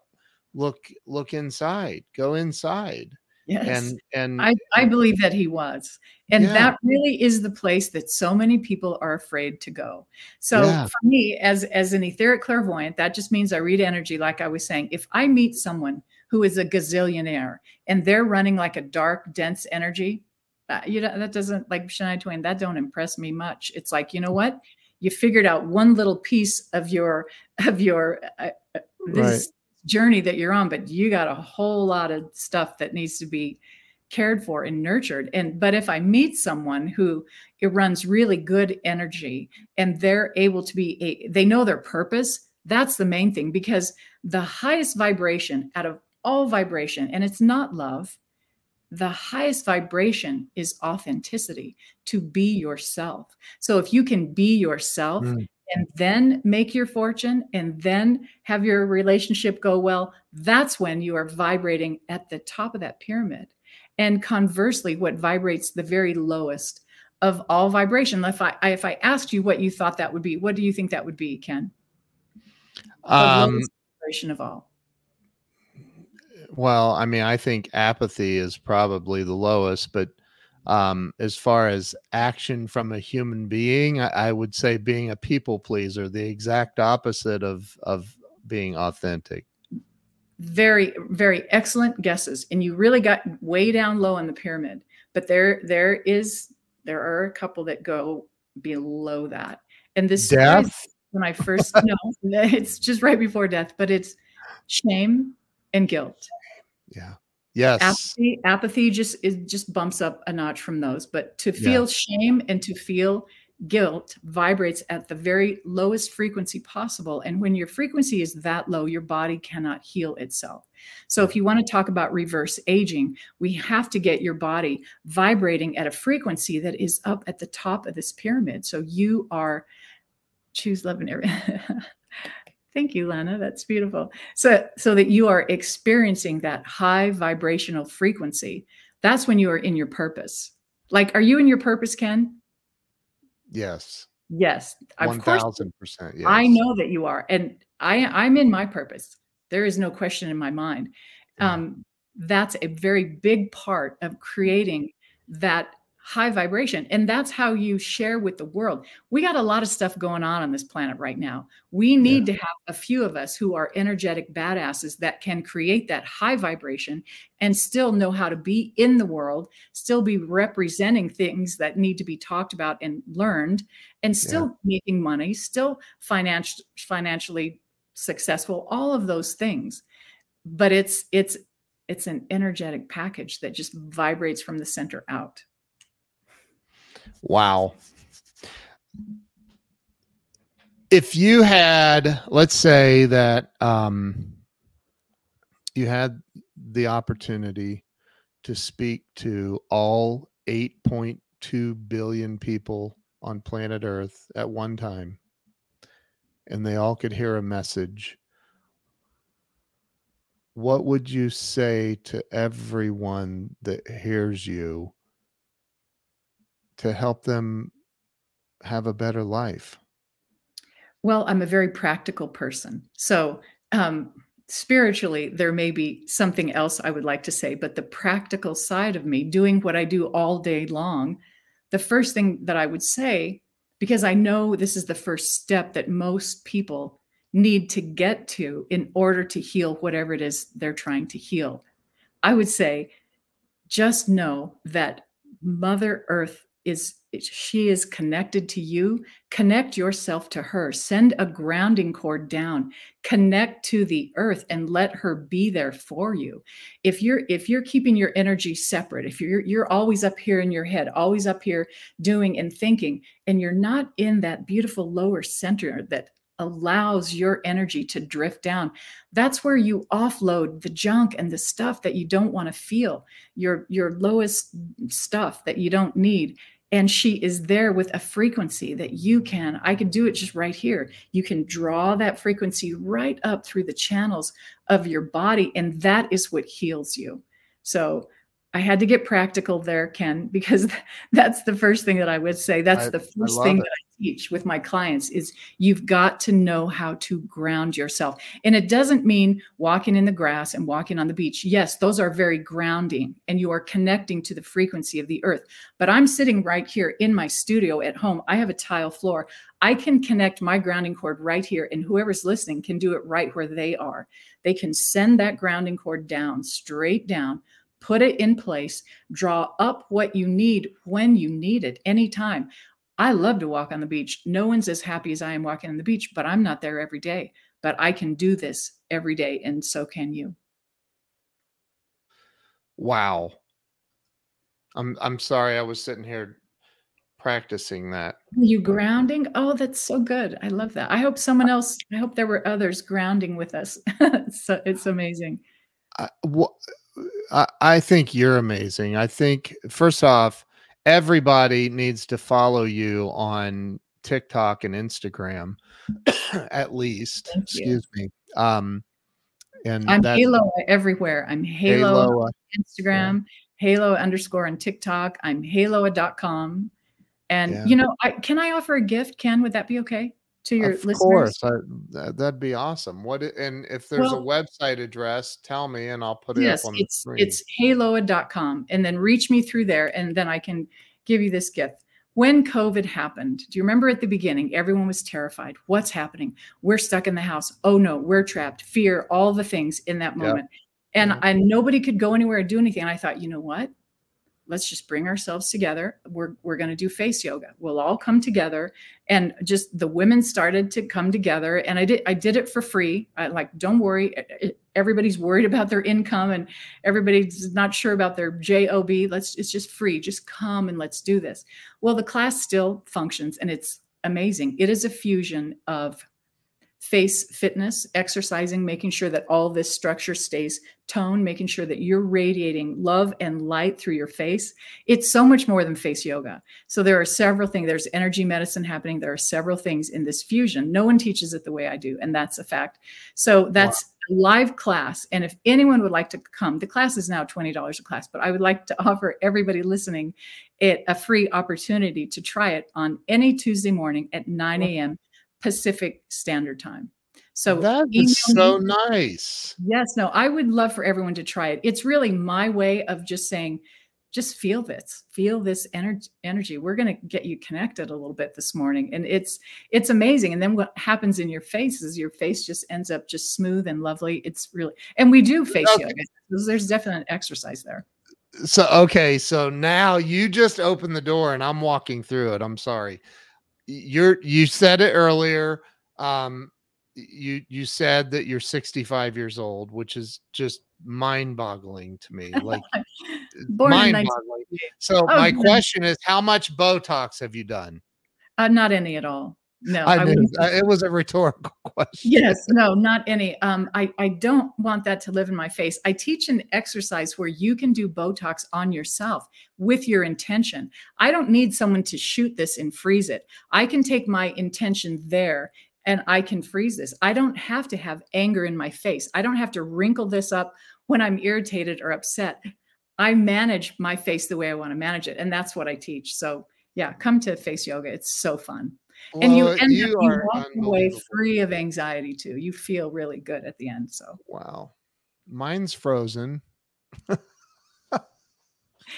look look inside go inside Yes. And and I, I believe that he was. And yeah. that really is the place that so many people are afraid to go. So yeah. for me, as as an etheric clairvoyant, that just means I read energy, like I was saying. If I meet someone who is a gazillionaire and they're running like a dark, dense energy, uh, you know, that doesn't like Shania Twain, that don't impress me much. It's like, you know what? You figured out one little piece of your of your uh, uh this right journey that you're on, but you got a whole lot of stuff that needs to be cared for and nurtured. And but if I meet someone who it runs really good energy and they're able to be a, they know their purpose, that's the main thing because the highest vibration out of all vibration, and it's not love, the highest vibration is authenticity to be yourself. So if you can be yourself mm and then make your fortune and then have your relationship go well, that's when you are vibrating at the top of that pyramid. And conversely, what vibrates the very lowest of all vibration. If I if I asked you what you thought that would be, what do you think that would be, Ken? Um, vibration of all. Well, I mean, I think apathy is probably the lowest, but um, as far as action from a human being, I, I, would say being a people pleaser, the exact opposite of of being authentic. Very, very excellent guesses, and you really got way down low in the pyramid. But there, there is there are a couple that go below that, and this death. When I first no, it's just right before death, but it's shame and guilt. Yeah. Yes. Apathy, apathy just it just bumps up a notch from those. But to feel yeah. shame and to feel guilt vibrates at the very lowest frequency possible. And when your frequency is that low, your body cannot heal itself. So, if you want to talk about reverse aging, we have to get your body vibrating at a frequency that is up at the top of this pyramid. So, you are choose love and everything. Thank you, Lana. That's beautiful. So, so that you are experiencing that high vibrational frequency. That's when you are in your purpose. Like, are you in your purpose, Ken? Yes. Yes. One thousand percent. Yes. I know that you are, and I I'm in my purpose. There is no question in my mind. Um, that's a very big part of creating that high vibration and that's how you share with the world we got a lot of stuff going on on this planet right now we need yeah. to have a few of us who are energetic badasses that can create that high vibration and still know how to be in the world still be representing things that need to be talked about and learned and still yeah. making money still financial financially successful all of those things but it's it's it's an energetic package that just vibrates from the center out Wow. If you had, let's say that um, you had the opportunity to speak to all 8.2 billion people on planet Earth at one time, and they all could hear a message, what would you say to everyone that hears you to help them have a better life? Well, I'm a very practical person. So, um, spiritually, there may be something else I would like to say, but the practical side of me, doing what I do all day long, the first thing that I would say, because I know this is the first step that most people need to get to in order to heal whatever it is they're trying to heal, I would say, just know that Mother Earth is she is connected to you. Connect yourself to her. Send a grounding cord down. Connect to the earth and let her be there for you. If you're if you're keeping your energy separate if you're you're always up here in your head always up here doing and thinking and you're not in that beautiful lower center that allows your energy to drift down that's where you offload the junk and the stuff that you don't want to feel your your lowest stuff that you don't need and she is there with a frequency that you can i could do it just right here. You can draw that frequency right up through the channels of your body and that is what heals you. So i had to get practical there ken because that's the first thing that i would say that's I, the first thing it. that i teach with my clients is you've got to know how to ground yourself. And it doesn't mean walking in the grass and walking on the beach. Yes, those are very grounding and you are connecting to the frequency of the earth. But I'm sitting right here in my studio at home. I have a tile floor. I can connect my grounding cord right here, and whoever's listening can do it right where they are. They can send that grounding cord down, straight down, put it in place, draw up what you need when you need it, anytime. I love to walk on the beach. No one's as happy as I am walking on the beach, but I'm not there every day. But I can do this every day, and so can you. Wow. I'm I'm sorry I was sitting here practicing that. You grounding? Oh, that's so good. I love that. I hope someone else, I hope there were others grounding with us. so it's amazing. Well, I, I think you're amazing. I think first off, everybody needs to follow you on TikTok and Instagram, at least. Thank Excuse you. me. Um, and I'm Halo everywhere. I'm Halo, Halo Instagram, yeah. Halo underscore on TikTok. I'm Halo.com. And yeah. you know, I, can I offer a gift? Ken, would that be okay to your of listeners? Of course, I, that'd be awesome. What and if there's well, a website address, tell me and I'll put it yes, up on it's, the screen. It's haloa.com and then reach me through there and then I can give you this gift. When COVID happened, do you remember at the beginning, everyone was terrified. What's happening? We're stuck in the house. Oh no, we're trapped. Fear, all the things in that moment. Yep. And, mm-hmm. yep. and nobody could go anywhere or do anything. And I thought, you know what? Let's just bring ourselves together. We're, we're going to do face yoga. We'll all come together. And just the women started to come together. And I did, I did it for free. I, like, don't worry. Everybody's worried about their income and everybody's not sure about their job. Let's, it's just free. Just come and let's do this. Well, the class still functions and it's amazing. It is a fusion of face fitness, exercising, making sure that all this structure stays toned, making sure that you're radiating love and light through your face. It's so much more than face yoga. So there are several things. There's energy medicine happening. There are several things in this fusion. No one teaches it the way I do, and that's a fact. So that's wow. a live class. And if anyone would like to come, the class is now $20 a class, but I would like to offer everybody listening it a free opportunity to try it on any Tuesday morning at 9 a.m. Pacific Standard Time. So that is so me. nice. Yes, no, I would love for everyone to try it. It's really my way of just saying, just feel this, feel this energy. Energy. We're going to get you connected a little bit this morning, and it's it's amazing. And then what happens in your face is your face just ends up just smooth and lovely. It's really, and we do face okay. yoga. There's definite exercise there. So okay, so now you just open the door, and I'm walking through it. I'm sorry you're you said it earlier um you you said that you're 65 years old which is just mind-boggling to me like mind-boggling. so oh, my question is how much botox have you done? Uh, not any at all no, I, I it was a rhetorical question. Yes, no, not any. Um, I I don't want that to live in my face. I teach an exercise where you can do Botox on yourself with your intention. I don't need someone to shoot this and freeze it. I can take my intention there and I can freeze this. I don't have to have anger in my face. I don't have to wrinkle this up when I'm irritated or upset. I manage my face the way I want to manage it, and that's what I teach. So yeah, come to face yoga. It's so fun and you end you up you walk away free of anxiety too. You feel really good at the end. So wow, mine's frozen.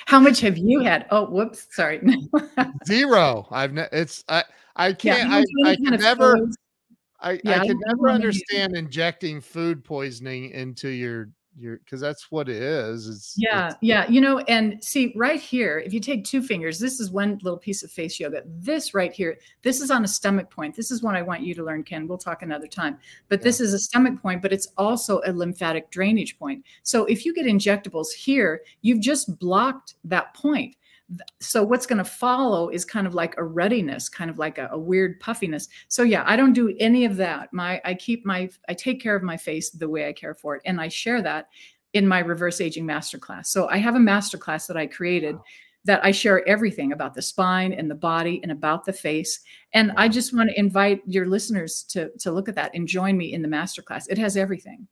How much have you had? Oh, whoops, sorry. Zero. I've ne- it's I I can't yeah, I, I can never I, yeah, I can never understand injecting food poisoning into your you're because that's what it is. It's, yeah, it's, yeah. You know, and see right here, if you take two fingers, this is one little piece of face yoga. This right here, this is on a stomach point. This is one I want you to learn, Ken. We'll talk another time. But yeah. this is a stomach point, but it's also a lymphatic drainage point. So if you get injectables here, you've just blocked that point so what's going to follow is kind of like a ruddiness kind of like a, a, weird puffiness. So yeah i don't do any of that. My i keep my i take care of my face the way i care for it and i share that in my reverse aging masterclass. So i have a masterclass that i created wow. that i share everything about the spine and the body and about the face and wow. i just want to invite your listeners to to look at that and join me in the masterclass. It has everything.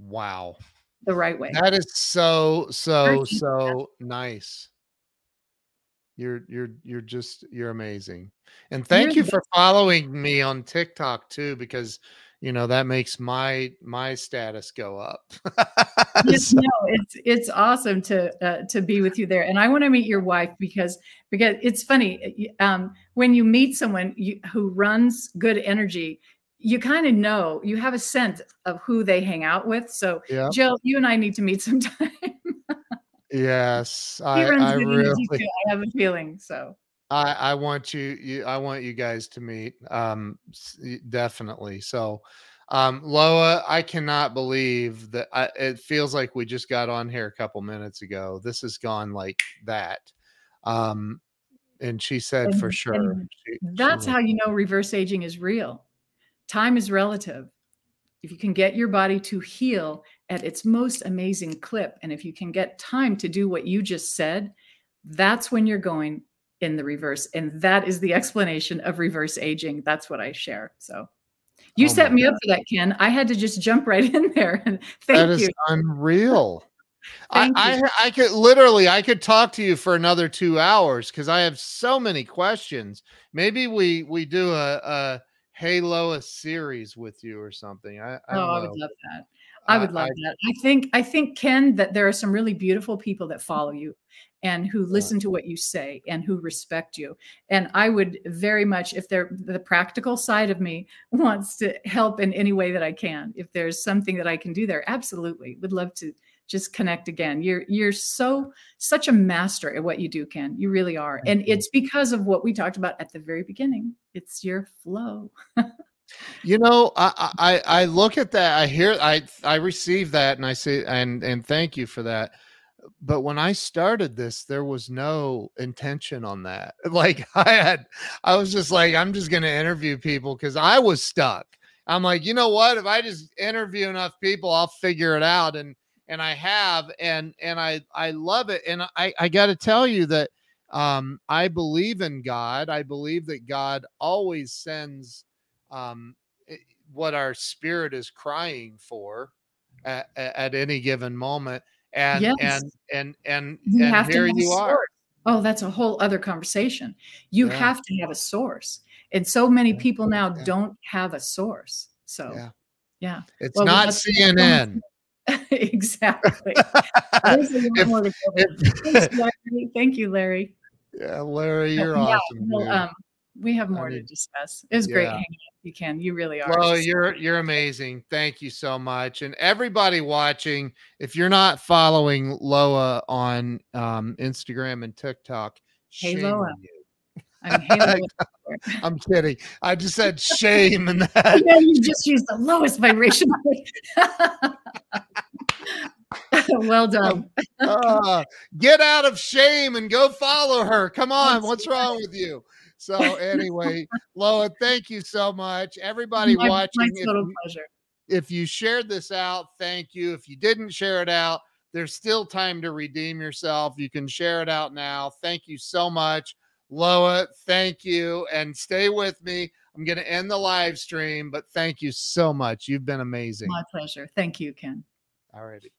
Wow. The right way. That is so so so nice you're you're you're just you're amazing. And thank you're you for following me on TikTok too because you know that makes my my status go up. yes, so. no, it's it's awesome to uh, to be with you there, and I want to meet your wife because because it's funny um, when you meet someone you, who runs good energy, you kind of know you have a sense of who they hang out with. So, yeah. Jill, you and I need to meet sometime. Yes, I, I really. I have a feeling so. I, I want you, you, I want you guys to meet. Um, definitely. So, um, Loa, I cannot believe that. I, it feels like we just got on here a couple minutes ago. This has gone like that. Um, and she said and, for sure. She, that's she how you know reverse aging is real. Time is relative. If you can get your body to heal at its most amazing clip. And if you can get time to do what you just said, that's when you're going in the reverse. And that is the explanation of reverse aging. That's what I share. So you oh set me God. up for that, Ken. I had to just jump right in there. And thank that is you. unreal. I, I, I could literally I could talk to you for another two hours because I have so many questions. Maybe we we do a, a Halo series with you or something. I, I oh, I would love that. I uh, would love I, that. I think I think Ken that there are some really beautiful people that follow you and who listen to what you say and who respect you. And I would very much if they're the practical side of me wants to help in any way that I can. If there's something that I can do there, absolutely. Would love to just connect again. You're you're so such a master at what you do, Ken. You really are. And it's because of what we talked about at the very beginning. It's your flow. you know, I, I I look at that, I hear I I receive that and I say and and thank you for that. But when I started this, there was no intention on that. Like I had I was just like, I'm just gonna interview people because I was stuck. I'm like, you know what? If I just interview enough people, I'll figure it out. And and I have, and and I I love it. And I I got to tell you that um, I believe in God. I believe that God always sends um, what our spirit is crying for at, at any given moment. And yes. and and and you and here you are. Oh, that's a whole other conversation. You yeah. have to have a source. And so many people now yeah. don't have a source. So, yeah. yeah. It's well, not CNN. exactly. if, if, Thank you, Larry. Yeah, Larry, you're yeah, awesome. Well, um, we have more I mean, to discuss. It was great hanging out you can. You really are. Well, you're you're amazing. Thank you so much. And everybody watching, if you're not following Loa on um, Instagram and TikTok, hey Loa. I'm, I'm kidding. I just said shame and that. Yeah, you just used the lowest vibration. well done. uh, get out of shame and go follow her. Come on. What's wrong with you? So anyway, Loa, thank you so much. Everybody my, watching. My total if pleasure. If you shared this out, thank you. If you didn't share it out, there's still time to redeem yourself. You can share it out now. Thank you so much. Loa, thank you. And stay with me. I'm going to end the live stream, but thank you so much. You've been amazing. My pleasure. Thank you, Ken. All righty.